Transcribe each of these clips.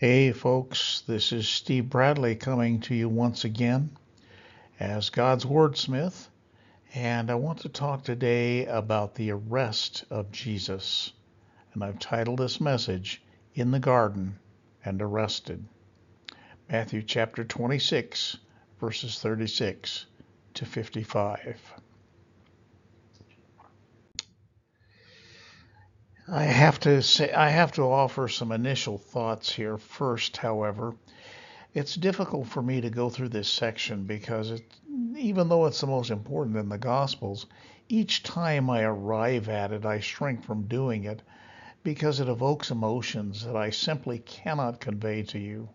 Hey, folks, this is Steve Bradley coming to you once again as God's Wordsmith, and I want to talk today about the arrest of Jesus. And I've titled this message, In the Garden and Arrested. Matthew chapter 26, verses 36 to 55. I have to say I have to offer some initial thoughts here first, however. It's difficult for me to go through this section because it, even though it's the most important in the Gospels, each time I arrive at it, I shrink from doing it because it evokes emotions that I simply cannot convey to you.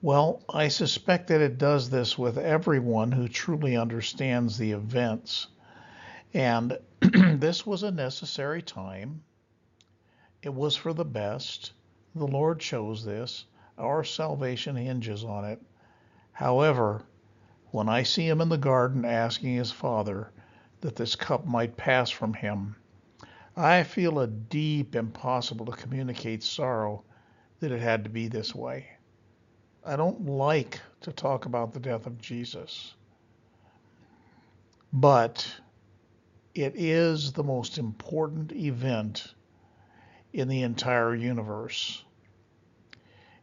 Well, I suspect that it does this with everyone who truly understands the events. And this was a necessary time. It was for the best. The Lord chose this. Our salvation hinges on it. However, when I see him in the garden asking his Father that this cup might pass from him, I feel a deep, impossible to communicate sorrow that it had to be this way. I don't like to talk about the death of Jesus, but it is the most important event in the entire universe.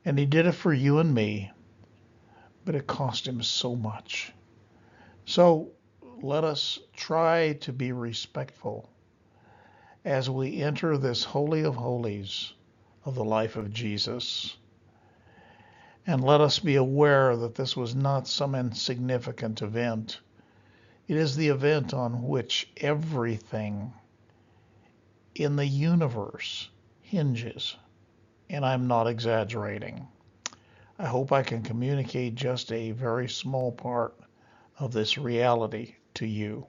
And he did it for you and me, but it cost him so much. So let us try to be respectful as we enter this Holy of Holies of the life of Jesus. And let us be aware that this was not some insignificant event it is the event on which everything in the universe hinges. And I'm not exaggerating. I hope I can communicate just a very small part of this reality to you.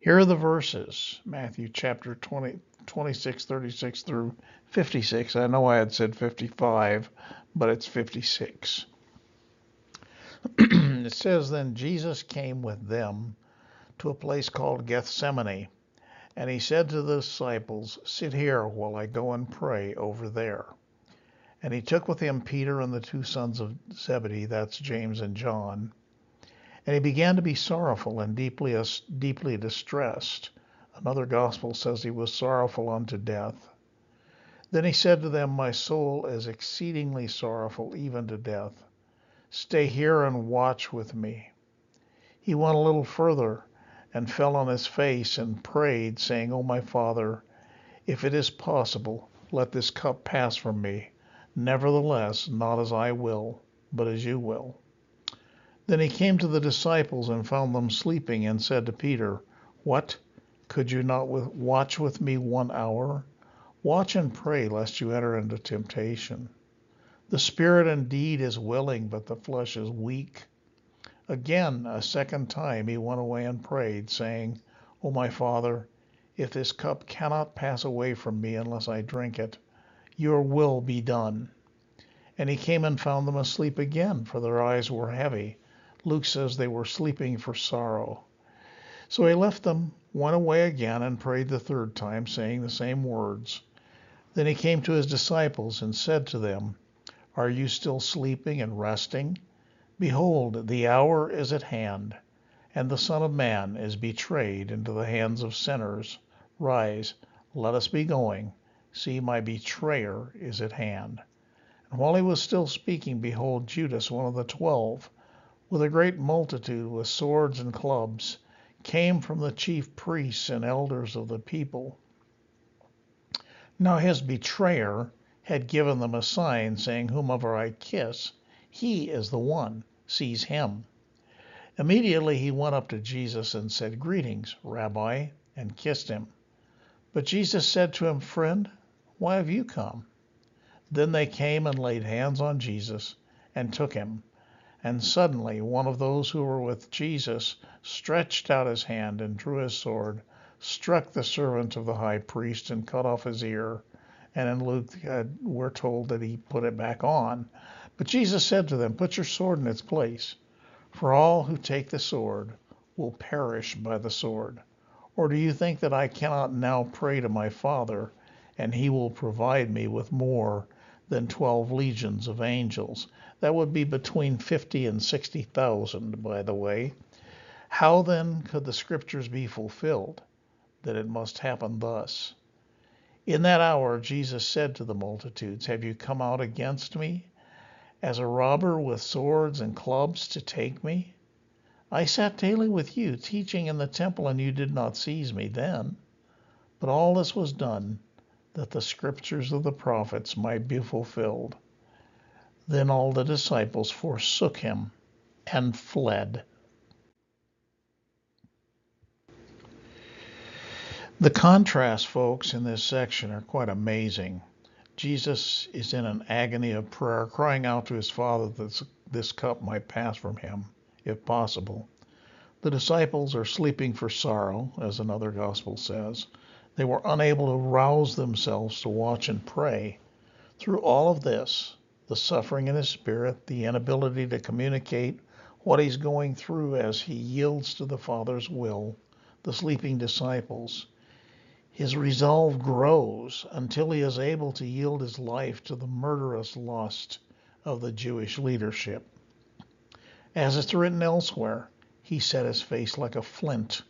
Here are the verses Matthew chapter 20, 26, 36 through 56. I know I had said 55, but it's 56. it says, Then Jesus came with them to a place called Gethsemane, and he said to the disciples, Sit here while I go and pray over there. And he took with him Peter and the two sons of Zebedee, that's James and John. And he began to be sorrowful and deeply, deeply distressed. Another gospel says he was sorrowful unto death. Then he said to them, My soul is exceedingly sorrowful, even to death. Stay here and watch with me. He went a little further and fell on his face and prayed, saying, O my Father, if it is possible, let this cup pass from me. Nevertheless, not as I will, but as you will. Then he came to the disciples and found them sleeping, and said to Peter, What? Could you not watch with me one hour? Watch and pray, lest you enter into temptation. The spirit indeed is willing, but the flesh is weak. Again, a second time, he went away and prayed, saying, O my Father, if this cup cannot pass away from me unless I drink it, your will be done. And he came and found them asleep again, for their eyes were heavy. Luke says they were sleeping for sorrow. So he left them, went away again, and prayed the third time, saying the same words. Then he came to his disciples and said to them, are you still sleeping and resting? Behold, the hour is at hand, and the Son of Man is betrayed into the hands of sinners. Rise, let us be going. See, my betrayer is at hand. And while he was still speaking, behold, Judas, one of the twelve, with a great multitude with swords and clubs, came from the chief priests and elders of the people. Now his betrayer had given them a sign, saying, Whomever I kiss, he is the one. Seize him. Immediately he went up to Jesus and said, Greetings, Rabbi, and kissed him. But Jesus said to him, Friend, why have you come? Then they came and laid hands on Jesus and took him. And suddenly one of those who were with Jesus stretched out his hand and drew his sword, struck the servant of the high priest, and cut off his ear and in Luke, uh, we're told that he put it back on. But Jesus said to them, Put your sword in its place, for all who take the sword will perish by the sword. Or do you think that I cannot now pray to my Father, and he will provide me with more than 12 legions of angels. That would be between 50 and 60,000, by the way. How then could the scriptures be fulfilled? That it must happen thus. In that hour, Jesus said to the multitudes, Have you come out against me as a robber with swords and clubs to take me? I sat daily with you, teaching in the temple, and you did not seize me then. But all this was done that the scriptures of the prophets might be fulfilled. Then all the disciples forsook him and fled. The contrasts, folks, in this section are quite amazing. Jesus is in an agony of prayer, crying out to his Father that this cup might pass from him, if possible. The disciples are sleeping for sorrow, as another gospel says. They were unable to rouse themselves to watch and pray. Through all of this, the suffering in his spirit, the inability to communicate what he's going through as he yields to the Father's will, the sleeping disciples, his resolve grows until he is able to yield his life to the murderous lust of the Jewish leadership. As it's written elsewhere, he set his face like a flint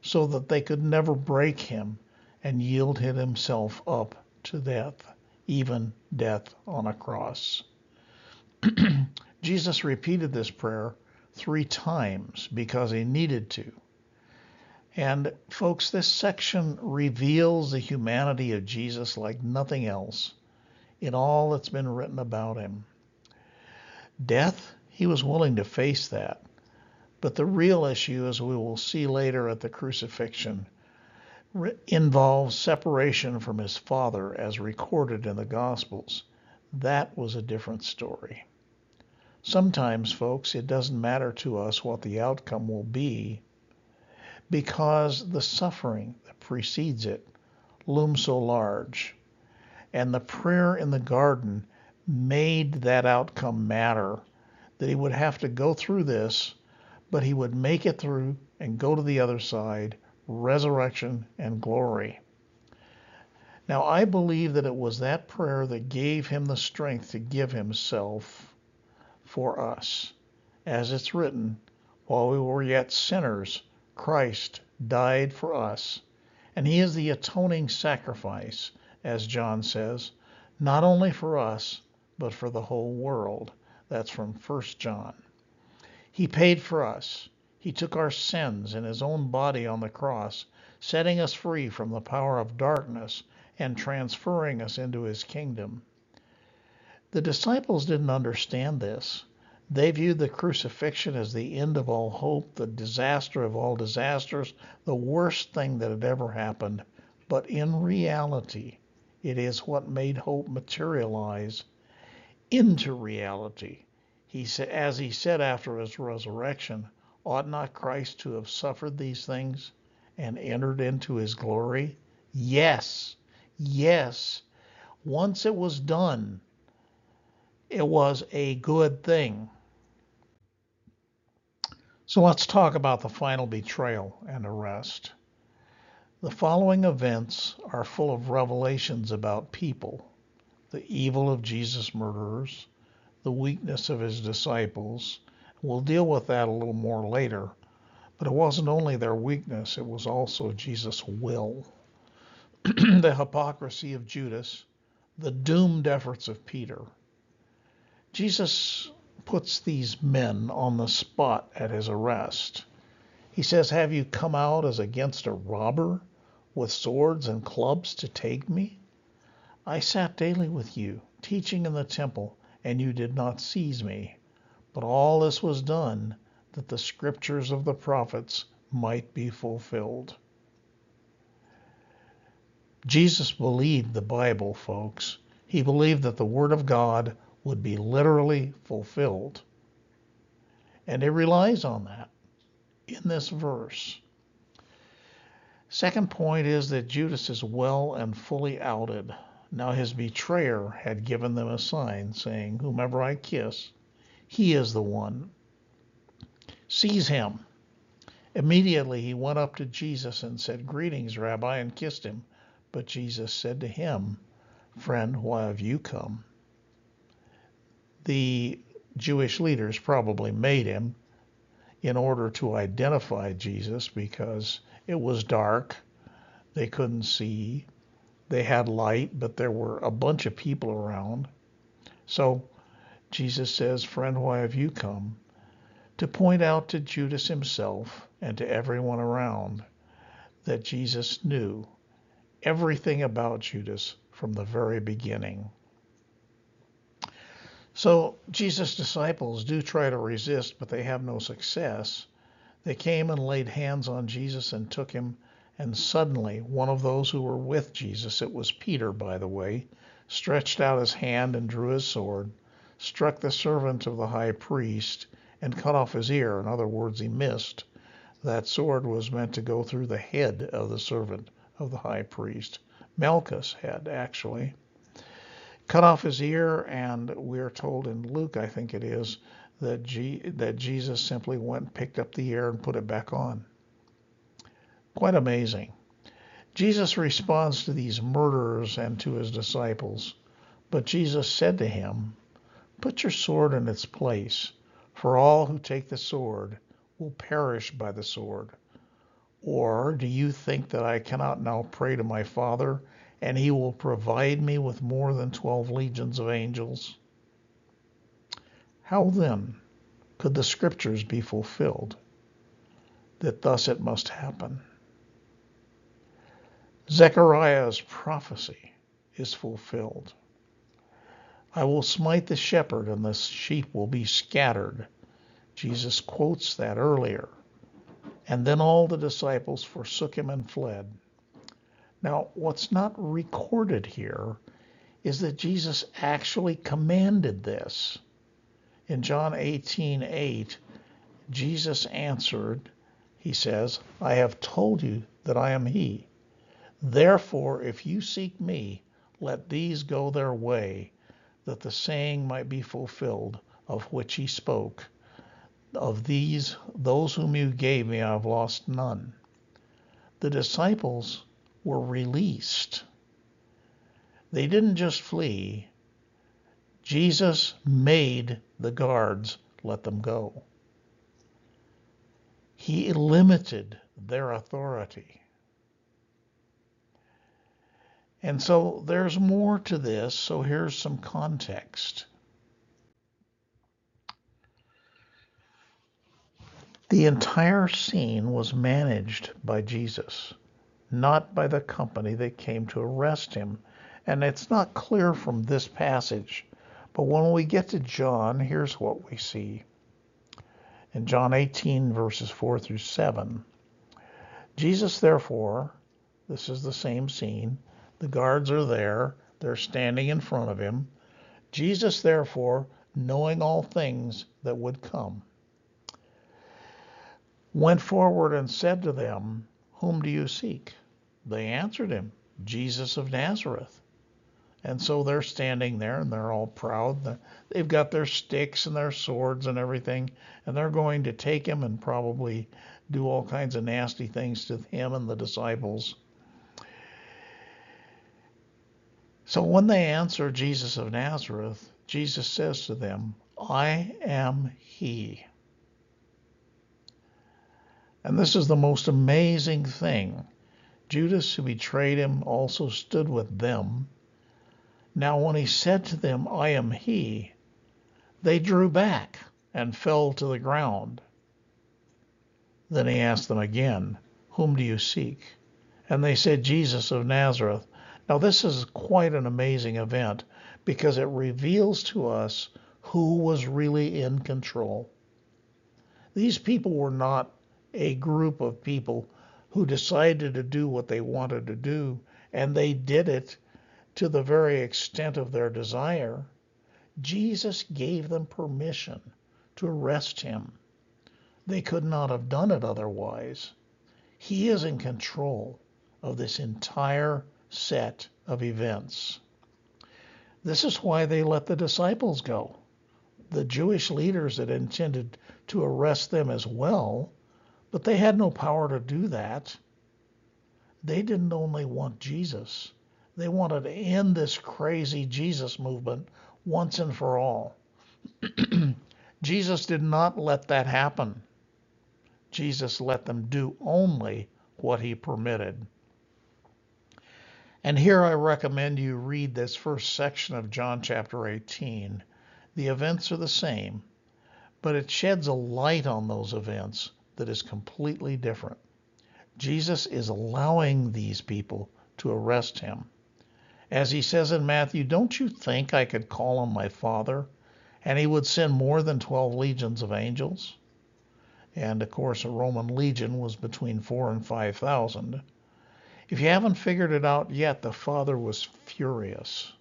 so that they could never break him and yielded himself up to death, even death on a cross. Jesus repeated this prayer three times because he needed to. And folks, this section reveals the humanity of Jesus like nothing else in all that's been written about him. Death, he was willing to face that. But the real issue, as we will see later at the crucifixion, involves separation from his father as recorded in the Gospels. That was a different story. Sometimes, folks, it doesn't matter to us what the outcome will be because the suffering that precedes it looms so large. And the prayer in the garden made that outcome matter that he would have to go through this, but he would make it through and go to the other side resurrection, and glory. Now, I believe that it was that prayer that gave him the strength to give himself for us. As it's written, while we were yet sinners, Christ died for us. And he is the atoning sacrifice, as John says, not only for us, but for the whole world. That's from 1 John. He paid for us. He took our sins in his own body on the cross, setting us free from the power of darkness and transferring us into his kingdom. The disciples didn't understand this. They viewed the crucifixion as the end of all hope, the disaster of all disasters, the worst thing that had ever happened. But in reality, it is what made hope materialize into reality. He said, as he said after his resurrection, Ought not Christ to have suffered these things and entered into his glory? Yes, yes. Once it was done, it was a good thing. So let's talk about the final betrayal and arrest. The following events are full of revelations about people the evil of Jesus' murderers, the weakness of his disciples, We'll deal with that a little more later. But it wasn't only their weakness, it was also Jesus' will. the hypocrisy of Judas, the doomed efforts of Peter. Jesus puts these men on the spot at his arrest. He says, Have you come out as against a robber with swords and clubs to take me? I sat daily with you, teaching in the temple, and you did not seize me. But all this was done that the scriptures of the prophets might be fulfilled. Jesus believed the Bible, folks. He believed that the Word of God would be literally fulfilled. And it relies on that in this verse. Second point is that Judas is well and fully outed. Now his betrayer had given them a sign, saying, Whomever I kiss, he is the one. Seize him. Immediately he went up to Jesus and said, Greetings, Rabbi, and kissed him. But Jesus said to him, Friend, why have you come? The Jewish leaders probably made him in order to identify Jesus because it was dark. They couldn't see. They had light, but there were a bunch of people around. So Jesus says, Friend, why have you come? To point out to Judas himself and to everyone around that Jesus knew everything about Judas from the very beginning. So Jesus' disciples do try to resist, but they have no success. They came and laid hands on Jesus and took him, and suddenly one of those who were with Jesus, it was Peter, by the way, stretched out his hand and drew his sword, struck the servant of the high priest, and cut off his ear. In other words, he missed. That sword was meant to go through the head of the servant of the high priest. Malchus head, actually cut off his ear, and we're told in Luke, I think it is, that, G, that Jesus simply went and picked up the ear and put it back on. Quite amazing. Jesus responds to these murderers and to his disciples, but Jesus said to him, Put your sword in its place, for all who take the sword will perish by the sword. Or do you think that I cannot now pray to my Father, and he will provide me with more than 12 legions of angels. How then could the scriptures be fulfilled that thus it must happen? Zechariah's prophecy is fulfilled. I will smite the shepherd and the sheep will be scattered. Jesus quotes that earlier. And then all the disciples forsook him and fled. Now, what's not recorded here is that Jesus actually commanded this. In John 18:8, 8, Jesus answered, he says, I have told you that I am he. Therefore, if you seek me, let these go their way, that the saying might be fulfilled of which he spoke. Of these, those whom you gave me, I have lost none. The disciples were released. They didn't just flee. Jesus made the guards let them go. He limited their authority. And so there's more to this, so here's some context. The entire scene was managed by Jesus not by the company that came to arrest him. And it's not clear from this passage, but when we get to John, here's what we see. In John 18, verses 4 through 7, Jesus, therefore, this is the same scene, the guards are there, they're standing in front of him. Jesus, therefore, knowing all things that would come, went forward and said to them, Whom do you seek? They answered him, Jesus of Nazareth. And so they're standing there and they're all proud. They've got their sticks and their swords and everything, and they're going to take him and probably do all kinds of nasty things to him and the disciples. So when they answer Jesus of Nazareth, Jesus says to them, I am he. And this is the most amazing thing Judas, who betrayed him, also stood with them. Now, when he said to them, I am he, they drew back and fell to the ground. Then he asked them again, Whom do you seek? And they said, Jesus of Nazareth. Now, this is quite an amazing event because it reveals to us who was really in control. These people were not a group of people who decided to do what they wanted to do, and they did it to the very extent of their desire, Jesus gave them permission to arrest him. They could not have done it otherwise. He is in control of this entire set of events. This is why they let the disciples go. The Jewish leaders that intended to arrest them as well but they had no power to do that. They didn't only want Jesus, they wanted to end this crazy Jesus movement once and for all. Jesus did not let that happen. Jesus let them do only what he permitted. And here I recommend you read this first section of John chapter 18. The events are the same, but it sheds a light on those events that is completely different. Jesus is allowing these people to arrest him. As he says in Matthew, Don't you think I could call on my Father and he would send more than 12 legions of angels? And of course, a Roman legion was between four and 5,000. If you haven't figured it out yet, the Father was furious.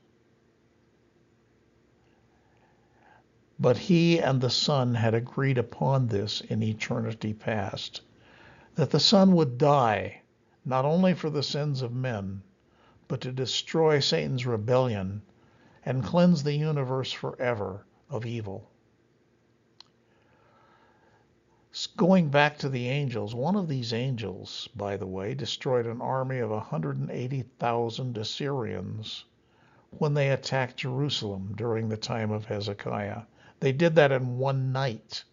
But he and the Son had agreed upon this in eternity past that the Son would die not only for the sins of men, but to destroy Satan's rebellion and cleanse the universe forever of evil. Going back to the angels, one of these angels, by the way, destroyed an army of 180,000 Assyrians when they attacked Jerusalem during the time of Hezekiah. They did that in one night.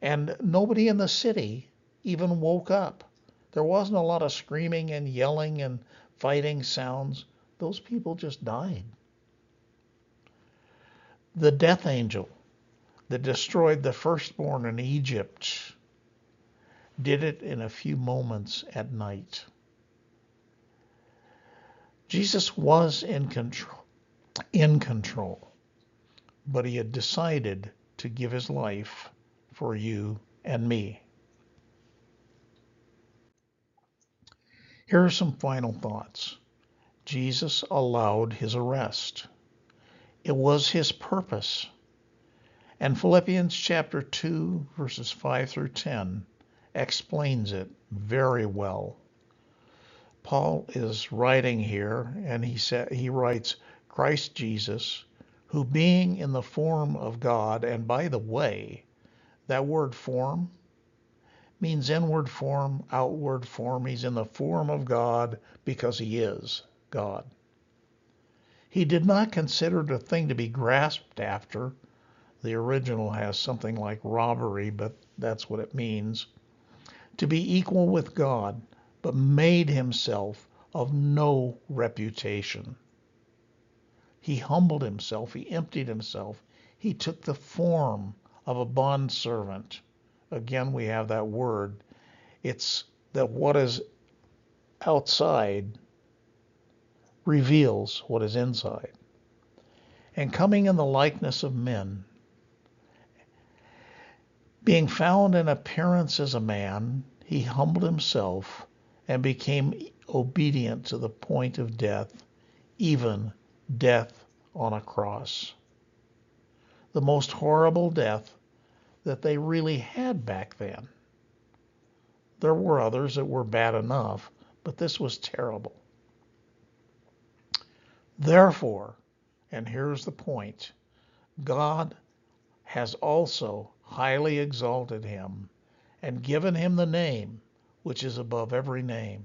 And nobody in the city even woke up. There wasn't a lot of screaming and yelling and fighting sounds. Those people just died. The death angel that destroyed the firstborn in Egypt did it in a few moments at night. Jesus was in control, in control, but he had decided to give his life for you and me. Here are some final thoughts. Jesus allowed his arrest. It was his purpose and Philippians chapter 2, verses 5 through 10 explains it very well. Paul is writing here, and he sa- he writes, Christ Jesus, who being in the form of God, and by the way, that word form means inward form, outward form. He's in the form of God because he is God. He did not consider a thing to be grasped after, the original has something like robbery, but that's what it means. To be equal with God, but made himself of no reputation. He humbled himself, he emptied himself, he took the form of a bondservant. Again, we have that word. It's that what is outside reveals what is inside. And coming in the likeness of men, being found in appearance as a man, he humbled himself and became obedient to the point of death, even death on a cross. The most horrible death that they really had back then. There were others that were bad enough, but this was terrible. Therefore, and here's the point God has also highly exalted him and given him the name which is above every name.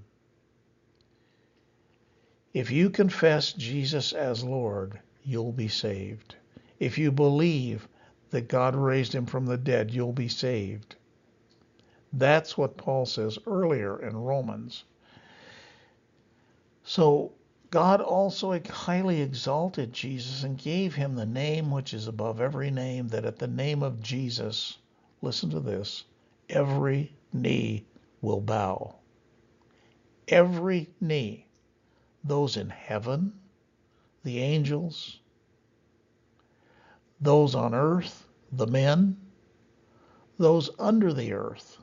If you confess Jesus as Lord, you'll be saved. If you believe that God raised him from the dead, you'll be saved. That's what Paul says earlier in Romans. So God also highly exalted Jesus and gave him the name which is above every name, that at the name of Jesus, listen to this, every knee will bow. Every knee. Those in heaven, the angels, those on earth, the men, those under the earth.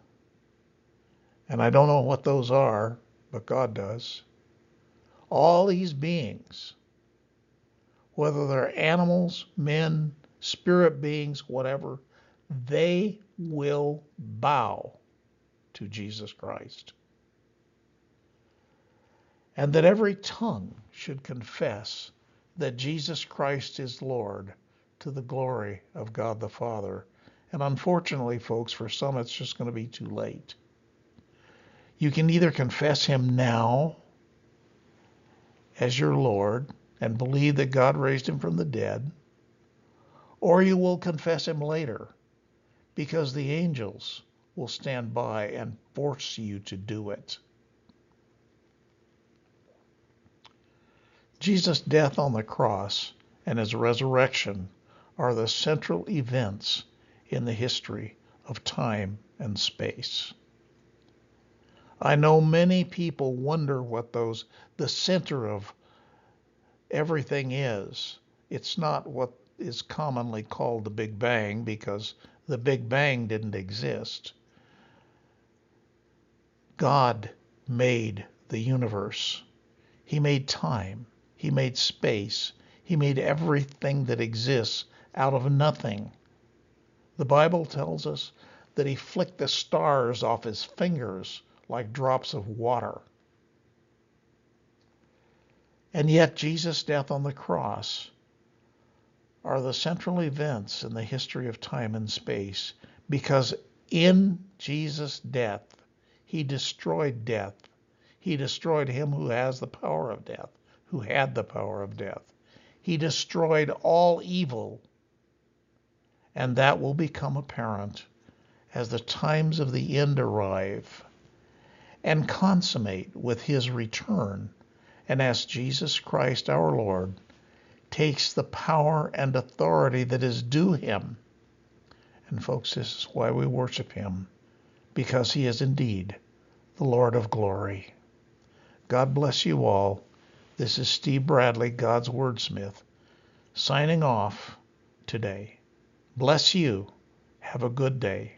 And I don't know what those are, but God does all these beings, whether they're animals, men, spirit beings, whatever, they will bow to Jesus Christ. And that every tongue should confess that Jesus Christ is Lord to the glory of God the Father. And unfortunately, folks, for some it's just going to be too late. You can either confess him now as your Lord and believe that God raised him from the dead, or you will confess him later because the angels will stand by and force you to do it. Jesus' death on the cross and his resurrection are the central events in the history of time and space. I know many people wonder what those the center of everything is. It's not what is commonly called the Big Bang because the Big Bang didn't exist. God made the universe. He made time. He made space. He made everything that exists out of nothing. The Bible tells us that he flicked the stars off his fingers like drops of water. And yet, Jesus' death on the cross are the central events in the history of time and space because in Jesus' death, he destroyed death. He destroyed him who has the power of death who had the power of death. He destroyed all evil, and that will become apparent as the times of the end arrive and consummate with his return, and as Jesus Christ our Lord takes the power and authority that is due him. And folks, this is why we worship him, because he is indeed the Lord of glory. God bless you all. This is Steve Bradley, God's Wordsmith, signing off today. Bless you. Have a good day.